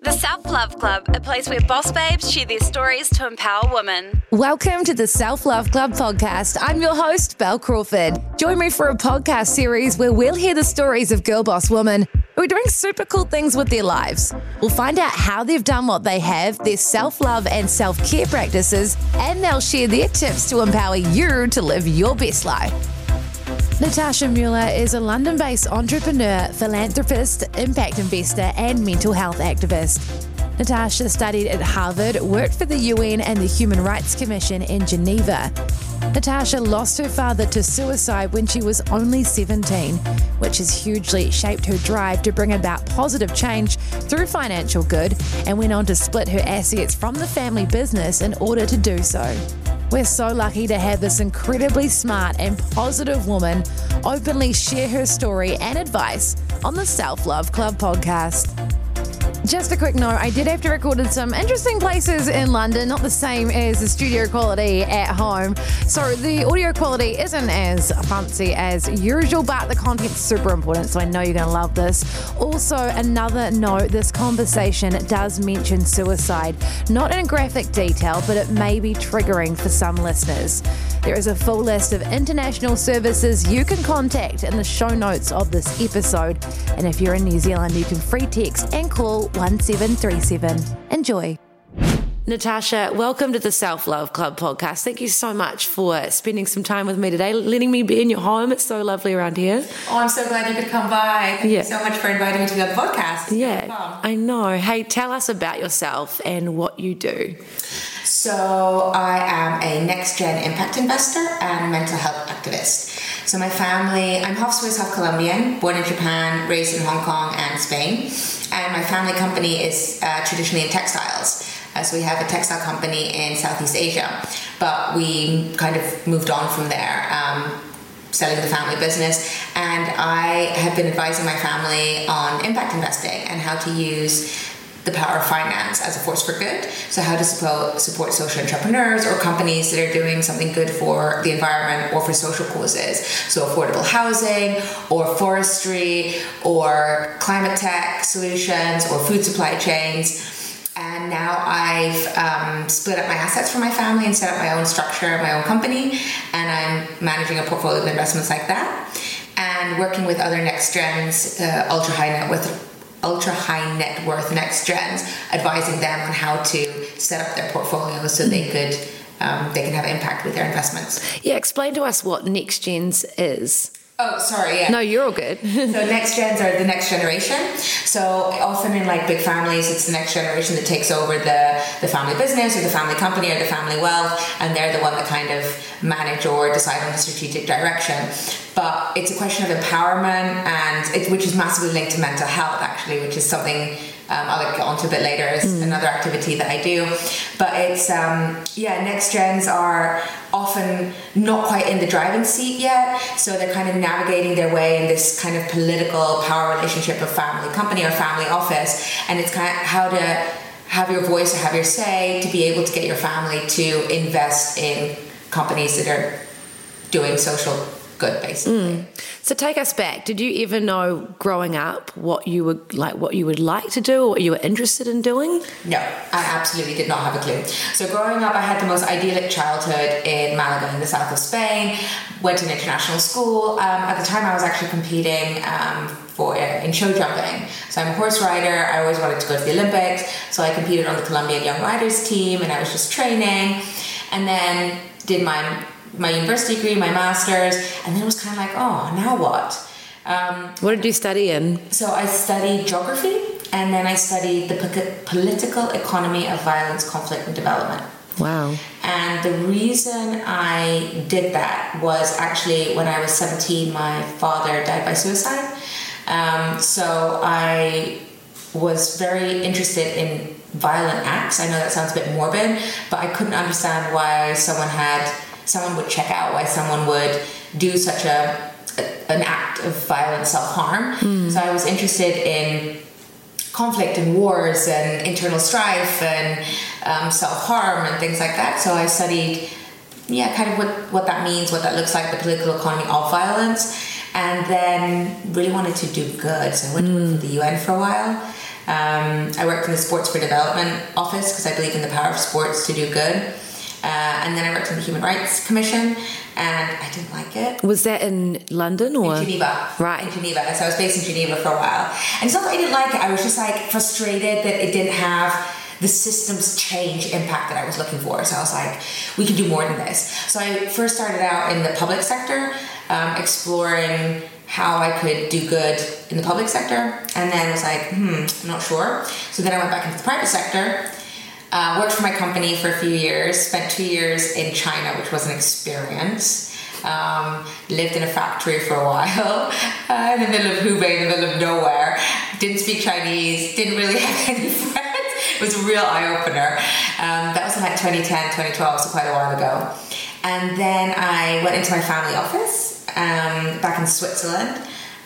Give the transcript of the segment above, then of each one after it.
The Self Love Club, a place where boss babes share their stories to empower women. Welcome to the Self Love Club podcast. I'm your host, Bel Crawford. Join me for a podcast series where we'll hear the stories of girl boss women who are doing super cool things with their lives. We'll find out how they've done what they have, their self love and self care practices, and they'll share their tips to empower you to live your best life. Natasha Müller is a London based entrepreneur, philanthropist, impact investor, and mental health activist. Natasha studied at Harvard, worked for the UN and the Human Rights Commission in Geneva. Natasha lost her father to suicide when she was only 17, which has hugely shaped her drive to bring about positive change through financial good and went on to split her assets from the family business in order to do so. We're so lucky to have this incredibly smart and positive woman openly share her story and advice on the Self Love Club podcast. Just a quick note, I did have to record in some interesting places in London, not the same as the studio quality at home. So the audio quality isn't as fancy as usual, but the content's super important, so I know you're going to love this. Also, another note this conversation does mention suicide, not in graphic detail, but it may be triggering for some listeners. There is a full list of international services you can contact in the show notes of this episode. And if you're in New Zealand, you can free text and call 1737. Enjoy. Natasha, welcome to the Self Love Club podcast. Thank you so much for spending some time with me today, letting me be in your home. It's so lovely around here. Oh, I'm so glad you could come by. Thank Yeah. you so much for inviting me to be the podcast. Yeah, I know. Hey, tell us about yourself and what you do. So, I am a next gen impact investor and mental health activist. So, my family, I'm half Swiss, half Colombian, born in Japan, raised in Hong Kong and Spain. And my family company is uh, traditionally in textiles. Uh, so, we have a textile company in Southeast Asia, but we kind of moved on from there. Um, selling the family business and I have been advising my family on impact investing and how to use the power of finance as a force for good. So how to support, support social entrepreneurs or companies that are doing something good for the environment or for social causes. So affordable housing or forestry or climate tech solutions or food supply chains. And now I've um, split up my assets from my family and set up my own structure, my own company, and I'm managing a portfolio of investments like that, and working with other next gens, uh, ultra high net worth, ultra high net worth next gens, advising them on how to set up their portfolios so they could um, they can have impact with their investments. Yeah, explain to us what Next Gens is. Oh, sorry. Yeah. No, you're all good. so next gens are the next generation. So often in like big families, it's the next generation that takes over the the family business or the family company or the family wealth, and they're the one that kind of manage or decide on the strategic direction. But it's a question of empowerment, and it, which is massively linked to mental health, actually, which is something. Um, I'll get onto a bit later. It's another activity that I do, but it's um, yeah. Next gens are often not quite in the driving seat yet, so they're kind of navigating their way in this kind of political power relationship of family company or family office, and it's kind of how to have your voice or have your say to be able to get your family to invest in companies that are doing social good, basically. So take us back. Did you ever know growing up what you would like, what you would like to do, or what you were interested in doing? No, I absolutely did not have a clue. So growing up, I had the most idyllic childhood in Malaga, in the south of Spain. Went to an international school. Um, at the time, I was actually competing um, for in show jumping. So I'm a horse rider. I always wanted to go to the Olympics. So I competed on the Colombian Young Riders team, and I was just training. And then did my my university degree, my master's, and then it was kind of like, oh, now what? Um, What did you study in? so I studied geography, and then I studied the po- political economy of violence, conflict, and development. Wow. And the reason I did that was actually when I was 17, my father died by suicide. Um, so I was very interested in violent acts. I know that sounds a bit morbid, but I couldn't understand why someone had someone would check out, why someone would do such a, a an act of violent self harm. Mm. So I was interested in conflict and wars and internal strife and um, self harm and things like that. So I studied, yeah, kind of what, what that means, what that looks like, the political economy of violence, and then really wanted to do good. So I went mm. to work for the UN for a while. Um, I worked in the Sports for Development office because I believe in the power of sports to do good. Uh, and then I worked in the Human Rights Commission, and I didn't like it. Was that in London or in Geneva? Right, in Geneva. So I was based in Geneva for a while, and it's not that I didn't like it. I was just like frustrated that it didn't have the systems change impact that I was looking for. So I was like, we can do more than this. So I first started out in the public sector, um, exploring how I could do good in the public sector, and then I was like, hmm, I'm not sure. So then I went back into the private sector uh, worked for my company for a few years, spent two years in China, which was an experience. Um, lived in a factory for a while uh, in the middle of Hubei, in the middle of nowhere. Didn't speak Chinese, didn't really have any friends. It was a real eye opener. Um, that was in like 2010, 2012, so quite a while ago. And then I went into my family office um, back in Switzerland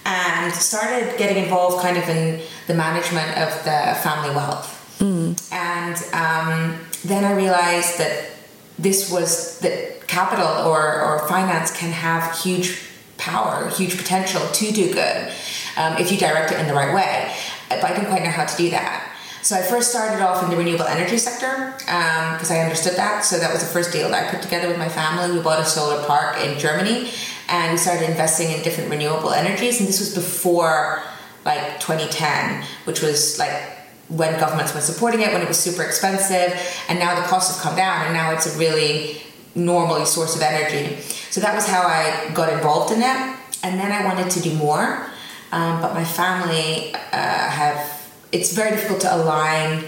and started getting involved kind of in the management of the family wealth. Mm. And um, then I realized that this was that capital or, or finance can have huge power, huge potential to do good um, if you direct it in the right way. But I didn't quite know how to do that. So I first started off in the renewable energy sector because um, I understood that. So that was the first deal that I put together with my family. We bought a solar park in Germany and we started investing in different renewable energies. And this was before like 2010, which was like when governments were supporting it, when it was super expensive, and now the costs have come down, and now it's a really normal source of energy. So that was how I got involved in it, and then I wanted to do more, um, but my family uh, have. It's very difficult to align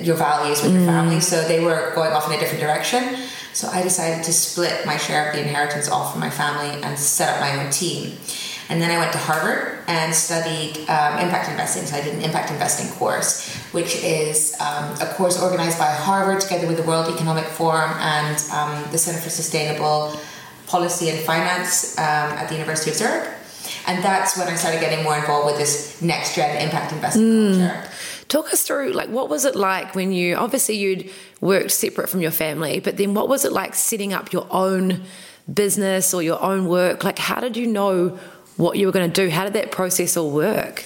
your values with mm. your family, so they were going off in a different direction. So I decided to split my share of the inheritance off from my family and set up my own team. And then I went to Harvard and studied um, impact investing. So I did an impact investing course, which is um, a course organized by Harvard together with the World Economic Forum and um, the Center for Sustainable Policy and Finance um, at the University of Zurich. And that's when I started getting more involved with this next gen impact investing mm. culture. Talk us through, like, what was it like when you obviously you'd worked separate from your family, but then what was it like setting up your own business or your own work? Like, how did you know what you were going to do. How did that process all work?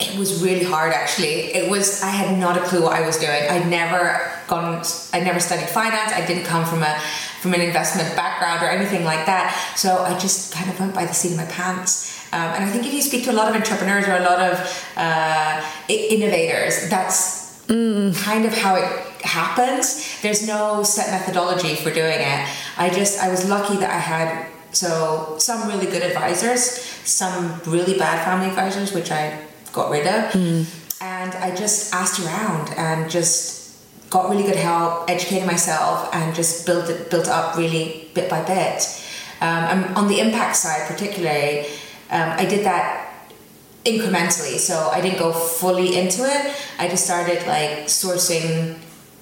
It was really hard actually. It was I had not a clue what I was doing. I'd never gone I never studied finance. I didn't come from a from an investment background or anything like that. So I just kind of went by the seat of my pants. Um, and I think if you speak to a lot of entrepreneurs or a lot of uh, innovators, that's mm. kind of how it happens. There's no set methodology for doing it. I just I was lucky that I had so some really good advisors, some really bad family advisors, which I got rid of, mm. and I just asked around and just got really good help, educated myself, and just built it built up really bit by bit. Um, and on the impact side, particularly, um, I did that incrementally. So I didn't go fully into it. I just started like sourcing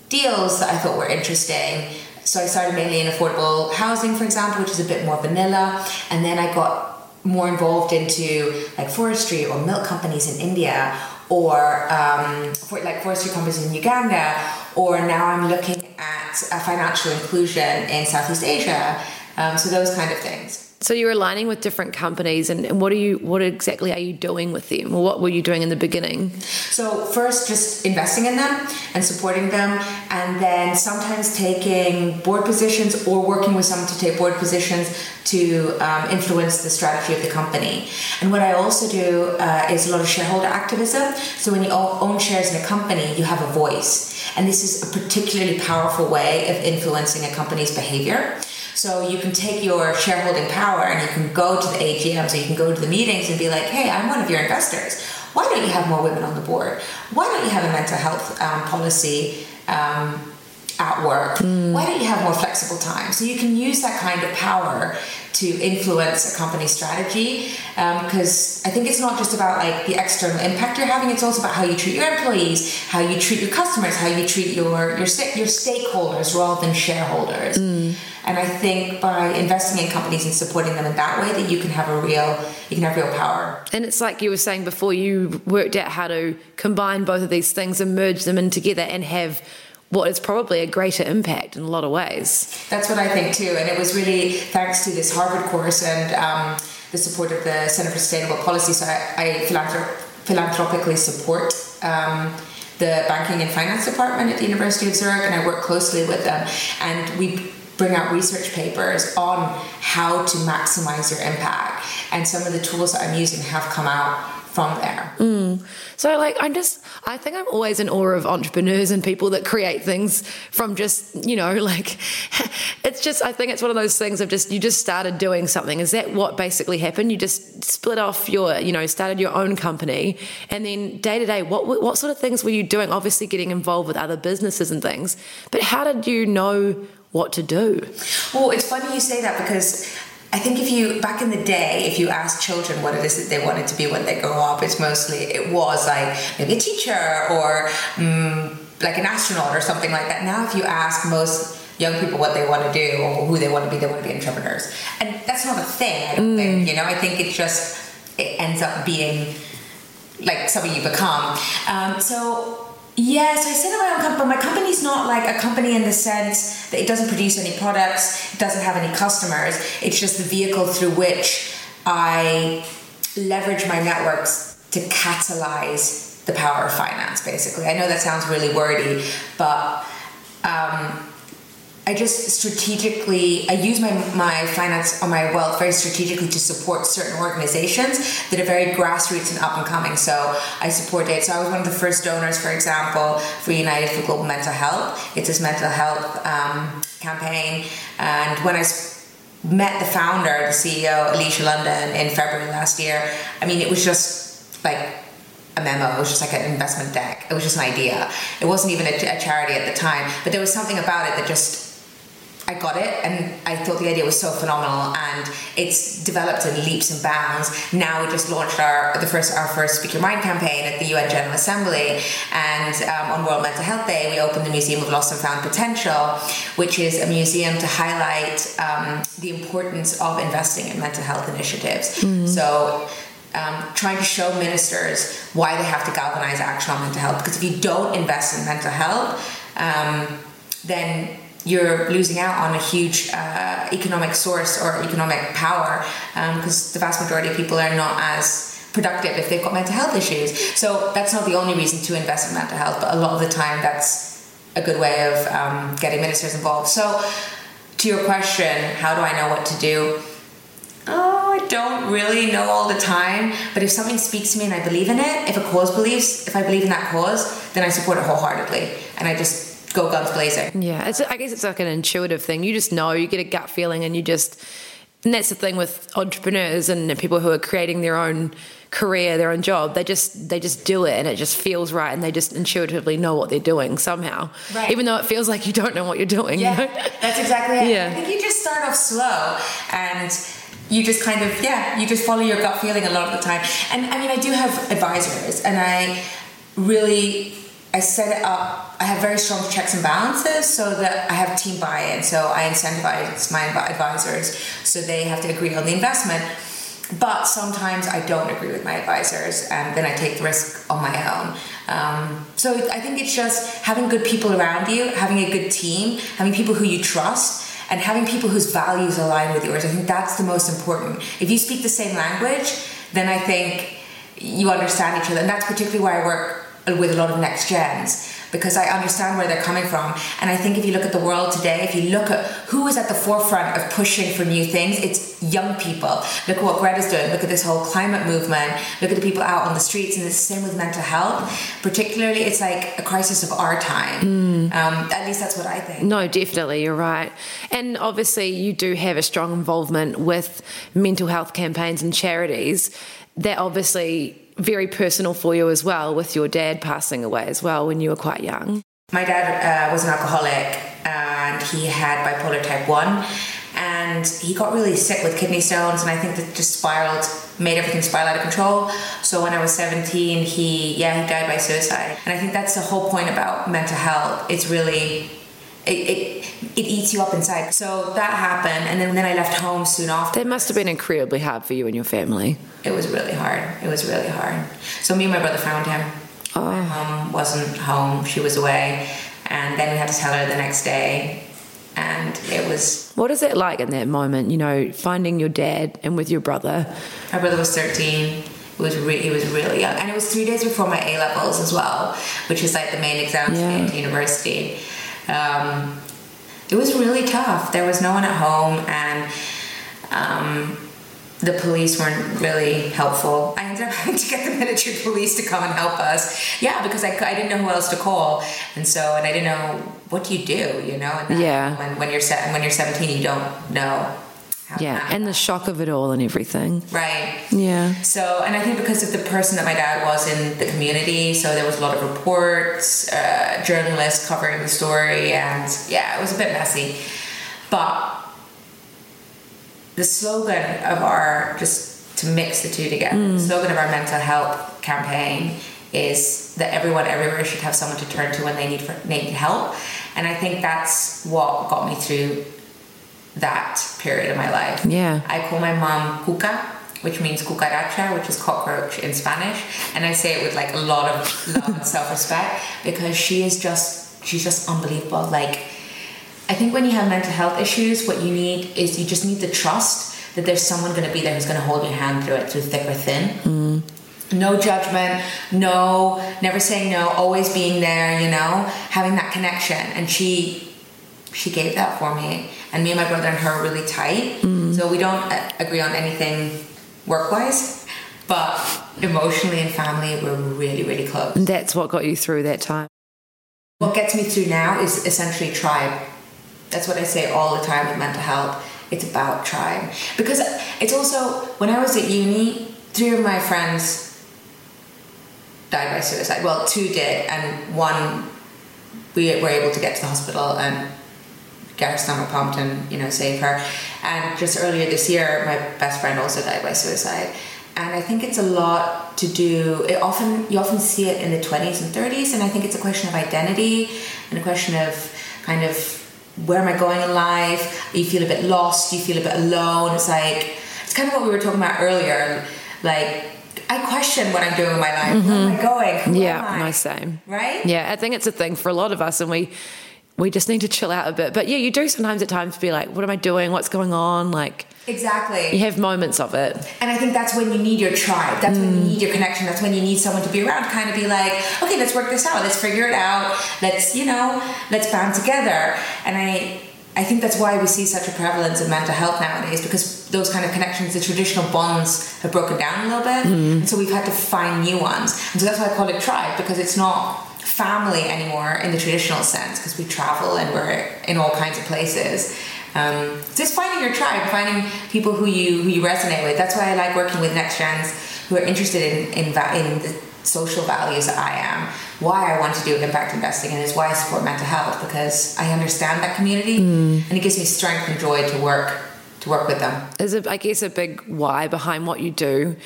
deals that I thought were interesting so I started mainly in affordable housing, for example, which is a bit more vanilla. And then I got more involved into like forestry or milk companies in India or um, for, like forestry companies in Uganda. Or now I'm looking at financial inclusion in Southeast Asia. Um, so those kind of things. So you're aligning with different companies, and, and, what are you? What exactly are you doing with them, or what were you doing in the beginning? So first, just investing in them and supporting them, and then sometimes taking board positions or working with someone to take board positions to um, influence the strategy of the company. And what I also do uh, is a lot of shareholder activism. So when you own shares in a company, you have a voice, and this is a particularly powerful way of influencing a company's behavior. So you can take your shareholding power and you can go to the AGMs or you can go to the meetings and be like, hey, I'm one of your investors. Why don't you have more women on the board? Why don't you have a mental health um, policy um, at work. Why don't you have more flexible time? So you can use that kind of power to influence a company's strategy because um, I think it's not just about like the external impact you're having. It's also about how you treat your employees, how you treat your customers, how you treat your your your stakeholders rather than shareholders. Mm. And I think by investing in companies and supporting them in that way, that you can have a real you can have real power. And it's like you were saying before, you worked out how to combine both of these things and merge them in together and have what is probably a greater impact in a lot of ways. That's what I think too. And it was really thanks to this Harvard course and um, the support of the Center for Sustainable Policy. So I, I philanthrop- philanthropically support. Um, the banking and finance department at the University of Zurich, and I work closely with them. And we bring out research papers on how to maximize your impact. And some of the tools that I'm using have come out from there. Mm. So, like, I'm just, I think I'm always in awe of entrepreneurs and people that create things from just, you know, like, it's just, I think it's one of those things of just, you just started doing something. Is that what basically happened? You just split off your, you know, started your own company. And then day to day, what, what sort of things were you doing? Obviously, getting involved with other businesses and things. But how did you know what to do? Well, it's funny you say that because I think if you back in the day, if you ask children what it is that they wanted to be when they grow up, it's mostly it was like maybe a teacher or um, like an astronaut or something like that. Now, if you ask most young people what they want to do or who they want to be, they want to be entrepreneurs, and that's not a thing. I don't mm. think you know. I think it just it ends up being like something you become. Um, so Yes, I set up my own company, but my company's not like a company in the sense that it doesn't produce any products, it doesn't have any customers. It's just the vehicle through which I leverage my networks to catalyze the power of finance, basically. I know that sounds really wordy, but um, I just strategically I use my my finance or my wealth very strategically to support certain organizations that are very grassroots and up and coming. So I support it. So I was one of the first donors, for example, for United for Global Mental Health. It's this mental health um, campaign, and when I met the founder, the CEO, Elisha London, in February last year, I mean, it was just like a memo. It was just like an investment deck. It was just an idea. It wasn't even a, a, charity at the time, but there was something about it that just I got it and I thought the idea was so phenomenal and it's developed in leaps and bounds. Now we just launched our the first our first Speak Your Mind campaign at the UN General Assembly and um, on World Mental Health Day we opened the Museum of Lost and Found Potential, which is a museum to highlight um, the importance of investing in mental health initiatives. Mm-hmm. So um, trying to show ministers why they have to galvanize action on mental health because if you don't invest in mental health, um, then you're losing out on a huge uh, economic source or economic power because um, the vast majority of people are not as productive if they've got mental health issues. So that's not the only reason to invest in mental health, but a lot of the time that's a good way of um, getting ministers involved. So to your question, how do I know what to do? Oh, I don't really know all the time, but if something speaks to me and I believe in it, if a cause believes, if I believe in that cause, then I support it wholeheartedly, and I just go guns blazing. Yeah, it's, I guess it's like an intuitive thing. You just know, you get a gut feeling, and you just. And that's the thing with entrepreneurs and people who are creating their own career, their own job. They just they just do it, and it just feels right, and they just intuitively know what they're doing somehow, right. even though it feels like you don't know what you're doing. Yeah, you know? that's exactly it. Yeah. I think you just start off slow and you just kind of yeah you just follow your gut feeling a lot of the time and i mean i do have advisors and i really I set it up. I have very strong checks and balances so that I have team buy-in. So I incentivize my advisors so they have to agree on the investment. But sometimes I don't agree with my advisors, and then I take the risk on my own. Um, so I think it's just having good people around you, having a good team, having people who you trust, and having people whose values align with yours. I think that's the most important. If you speak the same language, then I think you understand each other, and that's particularly why I work with a lot of next gens because I understand where they're coming from. And I think if you look at the world today, if you look at who is at the forefront of pushing for new things, it's young people. Look at what Greta's doing. Look at this whole climate movement. Look at the people out on the streets. And it's the same with mental health. Particularly, it's like a crisis of our time. Mm. Um, at least that's what I think. No, definitely, you're right. And obviously, you do have a strong involvement with mental health campaigns and charities that obviously very personal for you as well with your dad passing away as well when you were quite young. My dad uh, was an alcoholic and he had bipolar type 1 and he got really sick with kidney stones and I think that just spiraled made everything spiral out of control. So when I was 17 he yeah he died by suicide. And I think that's the whole point about mental health. It's really it, it, it eats you up inside so that happened and then, then I left home soon after That must have been incredibly hard for you and your family. it was really hard it was really hard so me and my brother found him Oh. my mom wasn't home she was away and then we had to tell her the next day and it was What is it like in that moment, you know, finding your dad and with your brother? My brother was 13. He was, re- he was really young. And it was three days before my A levels as well, which is like the main exams Yeah. to university. Um, it was really tough. There was no one at home, and um, the police weren't really helpful. I ended up having to get the military police to come and help us. Yeah, because I, I didn't know who else to call, and so and I didn't know what do you do, you know. And Yeah. When when you're se- when you're 17, you don't know. Yeah, and the shock of it all and everything. right. Yeah. So, and I think because of the person that my dad was in the community, so there was a lot of reports, uh, journalists covering the story, and yeah, it was a bit messy. But the slogan of our, just to mix the two together, the slogan of our mental health campaign is that everyone everywhere should have someone to turn to when they need, for, need help. And I think that's what got me through that period of my life. Yeah. I call my mom Cuca, which means cucaracha, which is cockroach in Spanish, and I say it with like a lot of love and self-respect because she is just she's just unbelievable. Like I think when you have mental health issues, what you need is you just need the trust that there's someone going to be there who's going to hold your hand through it, through thick or thin. Mm. No judgment, no, never saying no, always being there, you know, having that connection. And she she gave that for me. And me and my brother and her are really tight. So we don't uh, agree on anything work wise, but emotionally and family, we're really, really close. And that's what got you through that time. What gets me through now is essentially tribe. That's what I say all the time with mental health. It's about tribe. Because it's also, when I was at uni, three of my friends died by suicide. Well, two did, and one we were able to get to the hospital and get her stomach pumped and you know save her. And just earlier this year, my best friend also died by suicide. And I think it's a lot to do. It often you often see it in the twenties and thirties, and I think it's a question of identity and a question of kind of where am I going in life? You feel a bit lost. You feel a bit alone. It's like it's kind of what we were talking about earlier. Like I question what I'm doing in my life. Where am I mm-hmm. going? Who Yeah, am I? no, same. Right? Yeah, I think it's a thing for a lot of us, and we we just need to chill out a bit. But yeah, you do sometimes at times be like, "What am I doing? What's going on?" Like Exactly. you have moments of it. And I think that's when you need your tribe. That's when you mm. need your connection. That's when you need someone to be around, kind of be like, okay, let's work this out. Let's figure it out. Let's, you know, let's band together. And I, I think that's why we see such a prevalence of mental health nowadays because those kind of connections, the traditional bonds have broken down a little bit. Mm-hmm. And so we've had to find new ones. And so that's why I call it tribe because it's not family anymore in the traditional sense because we travel and we're in all kinds of places. Um, just finding your tribe, finding people who you who you resonate with. That's why I like working with next gens who are interested in in, va- in the social values that I am. Why I want to do impact investing and is why I support mental health because I understand that community and it gives me strength and joy to work to work with them. Is it, I guess, a big why behind what you do.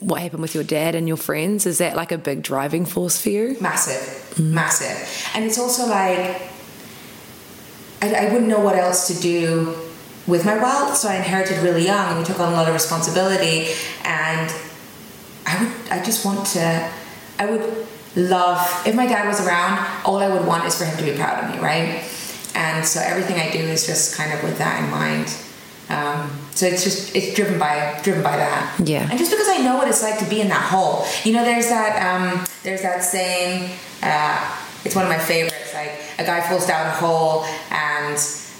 What happened with your dad and your friends? Is that like a big driving force for you? Massive, mm. massive, and it's also like I, I wouldn't know what else to do with my wealth, so I inherited really young, and we took on a lot of responsibility, and I would, I just want to, I would love if my dad was around. All I would want is for him to be proud of me, right? And so everything I do is just kind of with that in mind. Um, so it's just it's driven by driven by that. Yeah. And just because I know what it's like to be in that hole, you know, there's that um, there's that saying. Uh, it's one of my favorites. Like a guy falls down a hole and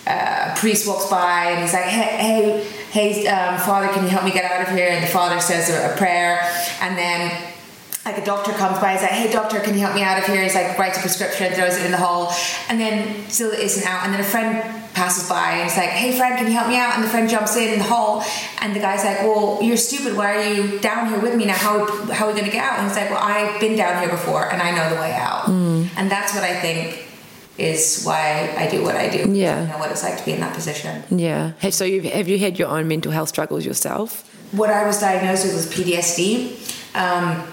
uh, a priest walks by and he's like, "Hey, hey, hey, um, Father, can you help me get out of here?" And the father says a, a prayer, and then like a doctor comes by, he's like, "Hey, doctor, can you help me out of here?" He's like, writes a prescription, throws it in the hole, and then still isn't out. And then a friend passes by and he's like, "Hey, friend, can you help me out?" And the friend jumps in, the hole, and the guy's like, "Well, you're stupid. Why are you down here with me now? How how are we gonna get out?" And he's like, "Well, I've been down here before, and I know the way out." And that's what I think is why I do what I do. Yeah. I know what it's like to be in that position. Yeah. So you've, have you had your own mental health struggles yourself? What I was diagnosed with was PTSD. Um,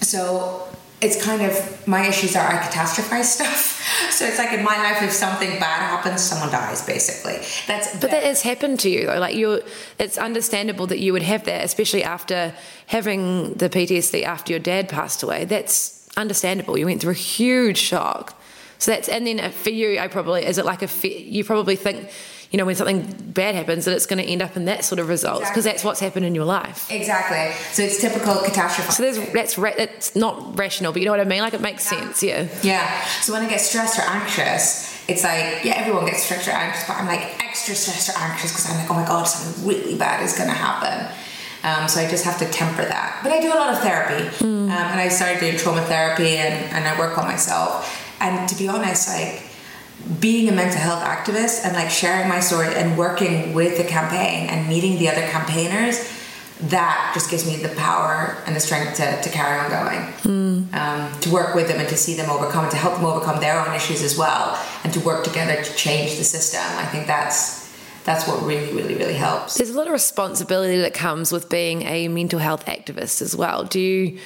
so it's kind of my issues are I catastrophize stuff. So it's like in my life, if something bad happens, someone dies. Basically, that's. But that has happened to you though. Like you're, it's understandable that you would have that, especially after having the PTSD after your dad passed away. That's understandable. You went through a huge shock. So that's and then for you, I probably is it like a you probably think, you know, when something bad happens that it's going to end up in that sort of results because Exactly. that's what's happened in your life. Exactly. So it's typical catastrophe. So there's that's ra- that's not rational, but you know what I mean. Like it makes sense. Yeah. Yeah. So when I get stressed or anxious, it's like, yeah, everyone gets stressed or anxious, but I'm like extra stressed or anxious because I'm like, oh my God, something really bad is going to happen. Um, so I just have to temper that. But I do a lot of therapy. Um, and I started doing trauma therapy and, and I work on myself. And to be honest, like, being a mental health activist and like sharing my story and working with the campaign and meeting the other campaigners, that just gives me the power and the strength to, to carry on going. Um, to work with them and to see them overcome and to help them overcome their own issues as well and to work together to change the system. I think that's that's what really, really, really helps. There's a lot of responsibility that comes with being a mental health activist as well. Do you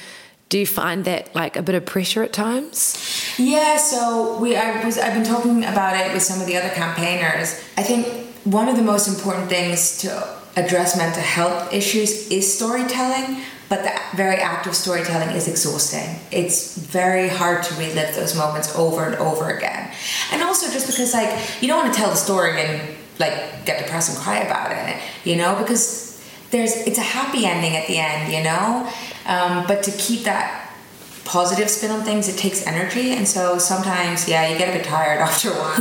do you find that like a bit of pressure at times? Yeah, so we I was I've been talking about it with some of the other campaigners. I think one of the most important things to address mental health issues is storytelling, but the very act of storytelling is exhausting. It's very hard to relive those moments over and over again. And also just because like you don't want to tell the story and like get depressed and cry about it, you know, because there's it's a happy ending at the end, you know. Um, but to keep that positive spin on things, it takes energy, and so sometimes, yeah, you get a bit tired after a while.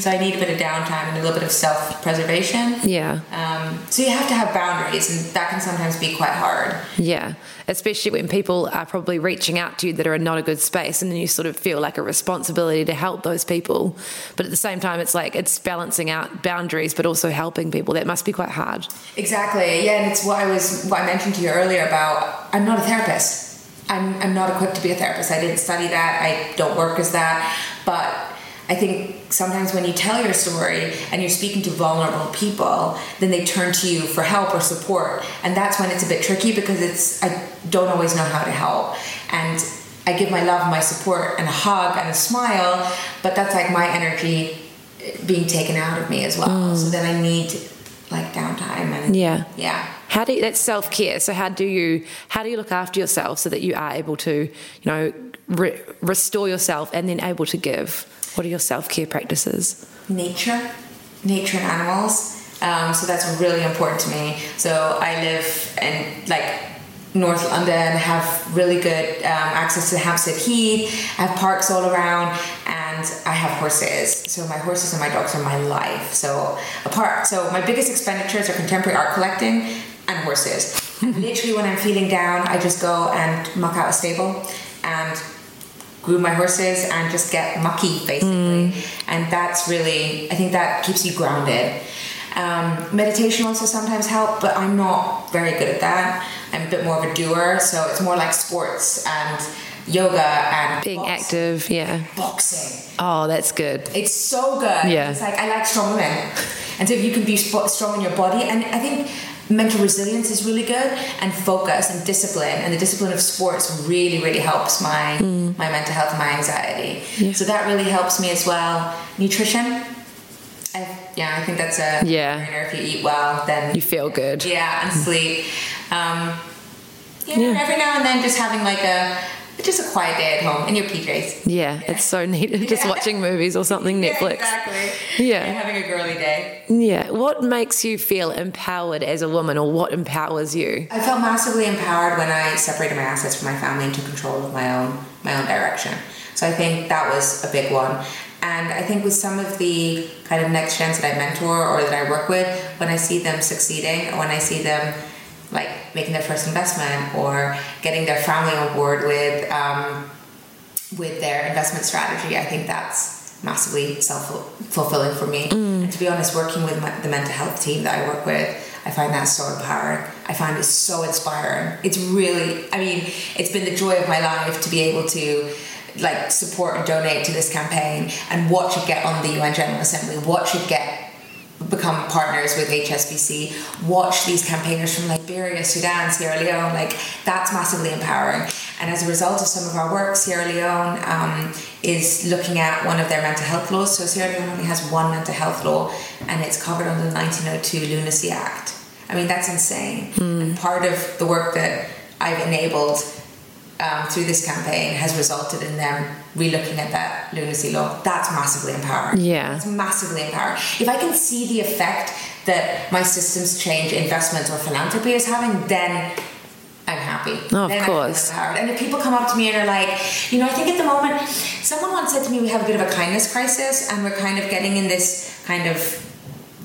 So I need a bit of downtime and a little bit of self-preservation. Yeah. Um, so you have to have boundaries, and that can sometimes be quite hard. Yeah, especially when people are probably reaching out to you that are in not a good space, and then you sort of feel like a responsibility to help those people. But at the same time, it's like it's balancing out boundaries, but also helping people. That must be quite hard. Exactly. Yeah, and it's what I was what I mentioned to you earlier about I'm not a therapist. I'm I'm not equipped to be a therapist. I didn't study that. I don't work as that. But I think sometimes when you tell your story and you're speaking to vulnerable people, then they turn to you for help or support. And that's when it's a bit tricky because it's I don't always know how to help. And I give my love, my support, and a hug and a smile, but that's like my energy being taken out of me as well. Mm. So then I need like downtime and Yeah. yeah. How do you, that's self care? So how do you how do you look after yourself so that you are able to you know re- restore yourself and then able to give? What are your self care practices? nature, nature and animals. Um, so that's really important to me. So I live in like North London, have really good um, access to Hampstead Heath. I have parks all around, and I have horses. So my horses and my dogs are my life. So apart, so my biggest expenditures are contemporary art collecting and horses. Literally, when I'm feeling down, I just go and muck out a stable and groom my horses and just get mucky basically and that's really i think that keeps you grounded um, meditation also sometimes help but i'm not very good at that i'm a bit more of a doer so it's more like sports and yoga and Being box- active, yeah. boxing Oh, that's good. it's so good. Yeah. It's like I like strong women, and so if you can be strong in your body, and I think mental resilience is really good, and focus and discipline, and the discipline of sports really, really helps my my mental health, and my anxiety. Mm. Yeah. So that really helps me as well. Nutrition. I, yeah, I think that's a Yeah. If you eat well, then You feel good. yeah, and sleep. Um, you know, Yeah. every now and then, just having like a just a quiet day at home in your PJs. Yeah, it's so neat. Just Yeah. watching movies or something, Yeah, Netflix. exactly. Yeah. And having a girly day. Yeah. What makes you feel empowered as a woman, or what empowers you? I felt massively empowered when I separated my assets from my family and took control of my own my own direction. So I think that was a big one. And I think with some of the kind of next gens that I mentor or that I work with, when I see them succeeding, or when I see them like making their first investment or getting their family on board with um, with their investment strategy, I think that's massively self fulfilling for me. And to be honest, working with my, the mental health team that I work with, I find that so empowering. I find it so inspiring. It's really, I mean, it's been the joy of my life to be able to like support and donate to this campaign and watch it get on the UN General Assembly, watch it get become partners with HSBC, watch these campaigners from Liberia, Sudan, Sierra Leone, like that's massively empowering. And as a result of some of our work, Sierra Leone um, is looking at one of their mental health laws. So Sierra Leone only has one mental health law and it's covered under the 1902 Lunacy Act. I mean, that's insane. Mm. And part of the work that I've enabled um, through this campaign has resulted in them relooking at that lunacy law. That's massively empowering. Yeah. It's massively empowering. If I can see the effect that my systems change, investment, or philanthropy is having, then I'm happy. Oh, of then course. And if people come up to me and are like, you know, I think at the moment, someone once said to me, we have a bit of a kindness crisis, and we're kind of getting in this kind of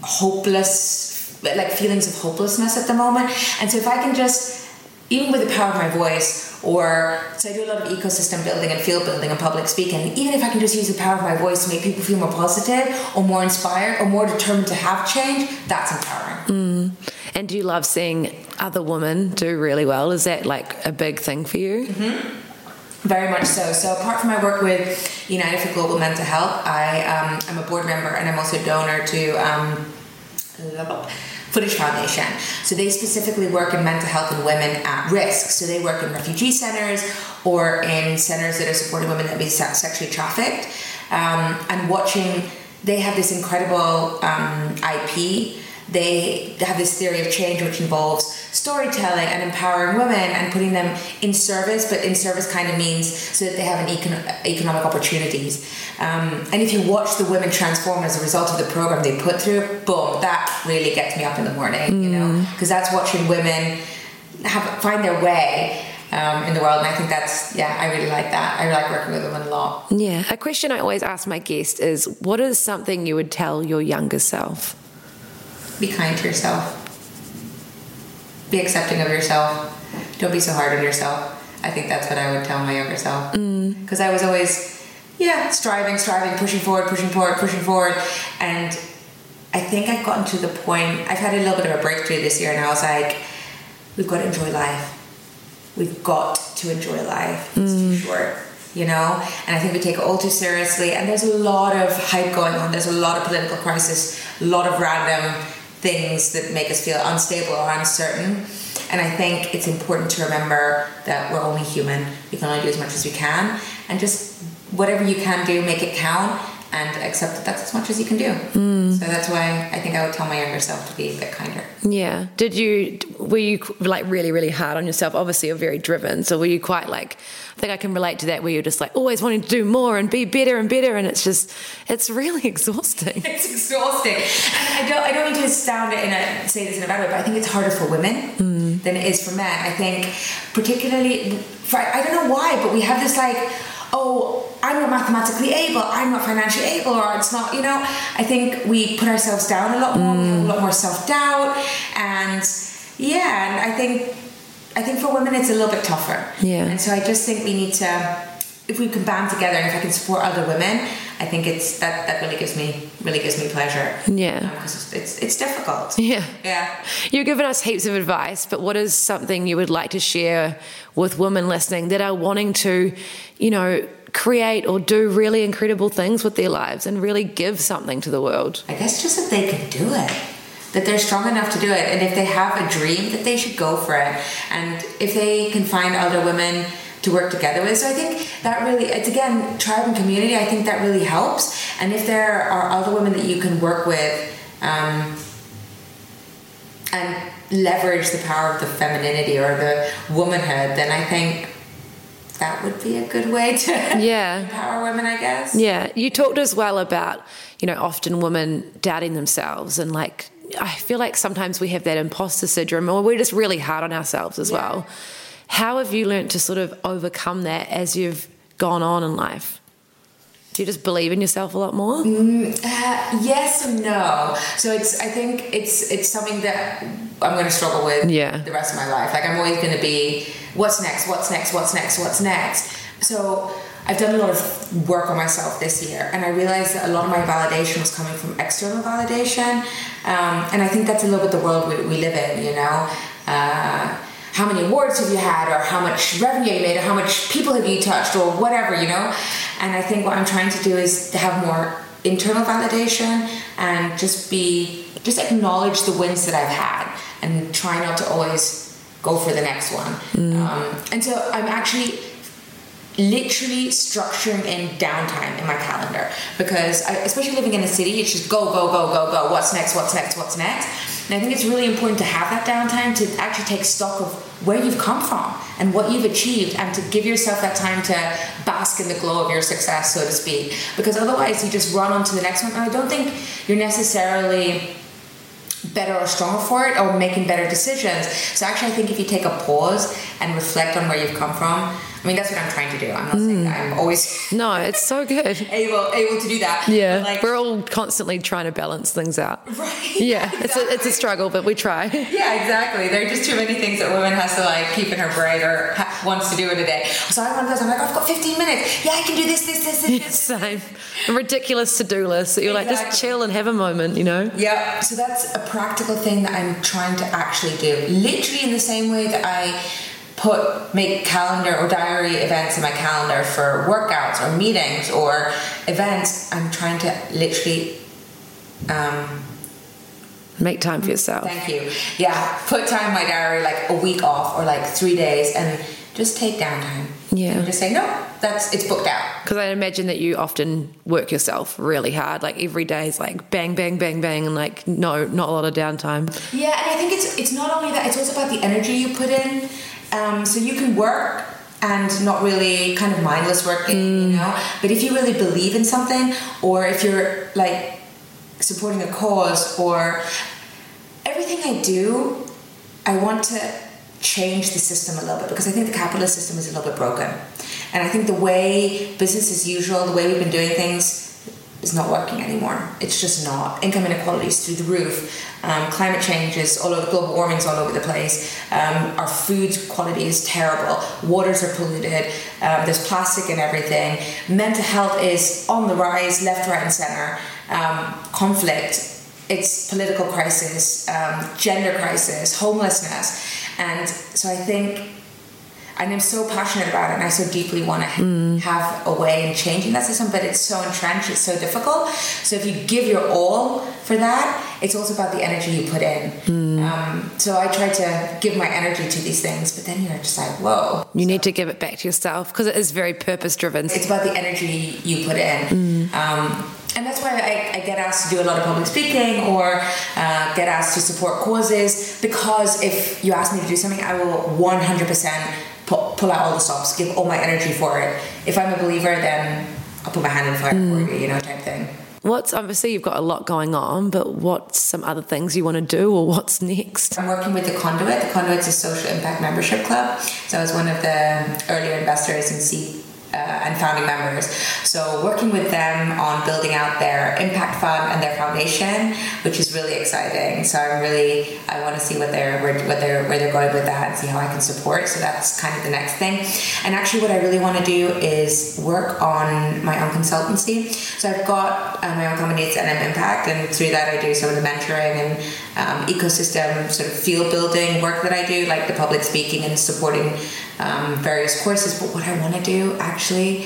hopeless, like feelings of hopelessness at the moment. And so if I can just, even with the power of my voice, or so I do a lot of ecosystem building and field building and public speaking. Even if I can just use the power of my voice to make people feel more positive or more inspired or more determined to have change, that's empowering. Mm. And do you love seeing other women do really well? Is that like a big thing for you? Mm-hmm. Very much so. So apart from my work with United for Global Mental Health, I um, am a board member and I'm also a donor to. Um, Footage Foundation. So they specifically work in mental health and women at risk. So they work in refugee centers or in centers that are supporting women that have been sexually trafficked. Um, and watching, they have this incredible um, IP. They have this theory of change which involves storytelling and empowering women and putting them in service, but in service kind of means so that they have an econ- economic opportunities. Um, and if you watch the women transform as a result of the program they put through, boom, that really gets me up in the morning, mm. you know, because that's watching women have find their way. Um, in the world, and I think that's yeah, I really like that. I really like working with women a lot. Yeah, a question I always ask my guest is, what is something you would tell your younger self? Be kind to yourself be accepting of yourself. Don't be so hard on yourself. I think that's what I would tell my younger self. Because mm. I was always, yeah, striving, striving, pushing forward, pushing forward, pushing forward. And I think I've gotten to the point, I've had a little bit of a breakthrough this year, and I was like, we've got to enjoy life. We've got to enjoy life. It's mm. too short you know and i think we take it all too seriously and there's a lot of hype going on there's a lot of political crisis a lot of random things that make us feel unstable or uncertain. And I think it's important to remember that we're only human. We can only do as much as we can. And just whatever you can do, make it count and accept that that's as much as you can do. Mm. So that's why I think I would tell my younger self to be a bit kinder. Yeah. Did you, were you like really, really hard on yourself? Obviously, you're very driven. So were you quite like, I think I can relate to that where you're just like always wanting to do more and be better and better. And it's just, it's really exhausting. It's exhausting. And I don't, I don't mean to sound it in a, say this in a bad way, but I think it's harder for women mm. than it is for men. I think particularly, for, I don't know why, but we have this like, oh, I'm not mathematically able, I'm not financially able, or it's not, you know. I think we put ourselves down a lot more, mm. a lot more self doubt, and yeah, and I think I think for women it's a little bit tougher. Yeah. And so I just think we need to, if we can band together, and if I can support other women, I think it's that that really gives me really gives me pleasure. Yeah. Because um, it's it's difficult. Yeah. Yeah. You've given us heaps of advice, but what is something you would like to share with women listening that are wanting to, you know, create or do really incredible things with their lives and really give something to the world? I guess just that they can do it. That they're strong enough to do it. And if they have a dream, that they should go for it. And if they can find other women to work together with. So I think that really, it's again, tribe and community, I think that really helps. And if there are other women that you can work with um, and leverage the power of the femininity or the womanhood, then I think that would be a good way to yeah. empower women, I guess. Yeah. You talked as well about, you know, often women doubting themselves and like, I feel like sometimes we have that imposter syndrome or we're just really hard on ourselves as yeah. well. How have you learned to sort of overcome that as you've gone on in life? Do you just believe in yourself a lot more? Mm, uh, yes and no. So it's I think it's it's something that I'm going to struggle with yeah. the rest of my life. Like I'm always going to be what's next, what's next, what's next, what's next. So I've done a lot of work on myself this year, and I realized that a lot of my validation was coming from external validation, um, and I think that's a little bit the world we, we live in. You know, uh, how many awards have you had or how much revenue you made or how much people have you touched or whatever you know? And i think what i'm trying to do is to have more internal validation and just be just acknowledge the wins that i've had and try not to always go for the next one. Um, and so i'm actually literally structuring in downtime in my calendar because I, especially living in a city it's just go go go go go what's next what's next what's next and i think it's really important to have that downtime to actually take stock of where you've come from and what you've achieved and to give yourself that time to bask in the glow of your success so to speak because otherwise you just run on to the next one and i don't think you're necessarily better or stronger for it or making better decisions. So actually, I think if you take a pause and reflect on where you've come from, I mean, that's what I'm trying to do. I'm not saying that I'm hmm. always No, it's so good. able able to do that. Yeah, like, we're all constantly trying to balance things out. Right. Yeah, it's a, it's a struggle, but we try. Yeah, exactly. There are just too many things that women has to like keep in her brain or ha- wants to do in a day. So I'm one of those. I'm like, I've got 15 minutes. Yeah, I can do this, this, this, this. this. Same. A ridiculous to-do list that you're like, just chill and have a moment, you know? Yeah, so that's a practical thing that I'm trying to actually do. Literally in the same way that I put make calendar or diary events in my calendar for workouts or meetings or events, I'm trying to literally um, Make time for yourself. thank you. Yeah, put time in my diary like a week off or like three days and just take downtime. Yeah. And just say, no, that's it's booked out. Because I imagine that you often work yourself really hard. Like every day is like bang, bang, bang, bang, and like no, not a lot of downtime. Yeah, and I think it's it's not only that; it's also about the energy you put in. Um, so you can work and not really kind of mindless working, you know. But if you really believe in something, or if you're like supporting a cause, or everything I do, I want to change the system a little bit because I think the capitalist system is a little bit broken, and I think the way business as usual, the way we've been doing things, is not working anymore. It's just not. Income inequality is through the roof. Um, climate change is all over. Global warming is all over the place. Um, our food quality is terrible. Waters are polluted. Um, there's plastic in everything. Mental health is on the rise, left, right, and center. Um, conflict. It's political crisis, um, gender crisis, homelessness, and so I think and I'm so passionate about it and I so deeply want to have a way in changing that system, but it's so entrenched, it's so difficult. So if you give your all for that, it's also about the energy you put in. Um, so I try to give my energy to these things, but then you're just like, whoa. You need to give it back to yourself because it is very purpose driven. It's about the energy you put in. Um, and that's why I, I get asked to do a lot of public speaking or uh, get asked to support causes because if you ask me to do something, I will 100% pull, pull out all the stops, give all my energy for it. If I'm a believer, then I'll put my hand in fire for mm. you, you know, type thing. What's obviously you've got a lot going on, but what's some other things you want to do or what's next? I'm working with the Conduit. The Conduit's a social impact membership club. So I was one of the earlier investors and seed uh, and founding members. So working with them on building out their impact fund and their foundation, which is really exciting. So I'm really I want to see what they're where, what they're where they're going with that and see how I can support. So that's kind of the next thing. And actually, what I really want to do is work on my own consultancy. So I've got uh, my own company, it's NM Impact, and through that I do some of the mentoring and um, ecosystem sort of field building work that I do, like the public speaking and supporting um, various courses. But what I want to do actually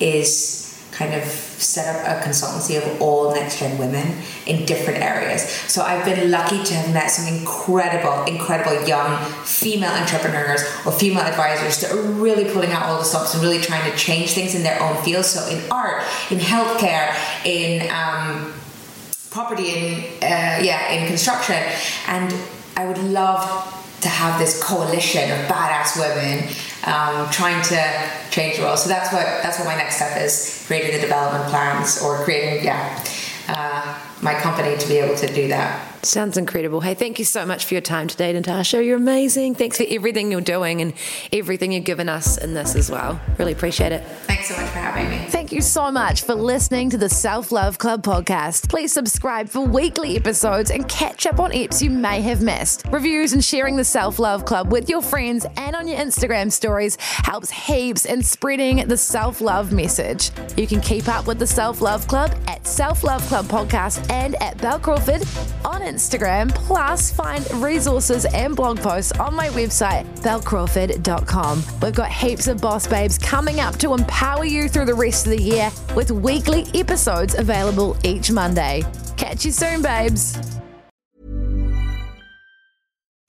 is kind of set up a consultancy of all next gen women in different areas. So I've been lucky to have met some incredible, incredible young female entrepreneurs or female advisors that are really pulling out all the stops and really trying to change things in their own field. So in art, in healthcare, in um, property, in uh, yeah, in construction, and I would love to have this coalition of badass women um, trying to change the world. So that's what that's what my next step is: creating the development plans or creating yeah uh, my company to be able to do that. Sounds incredible. Hey, thank you so much for your time today, Natasha. You're amazing. Thanks for everything you're doing and everything you've given us in this as well. Really appreciate it. Thanks so much for having me. Thank you so much for listening to the Self Love Club podcast. Please subscribe for weekly episodes and catch up on eps you may have missed. Reviews and sharing the Self Love Club with your friends and on your Instagram stories helps heaps in spreading the self love message. You can keep up with the Self Love Club at Self Love Club Podcast and at Bel Crawford on Instagram. Instagram. Plus, find resources and blog posts on my website, belcrawford.com. We've got heaps of boss babes coming up to empower you through the rest of the year with weekly episodes available each Monday. Catch you soon, babes.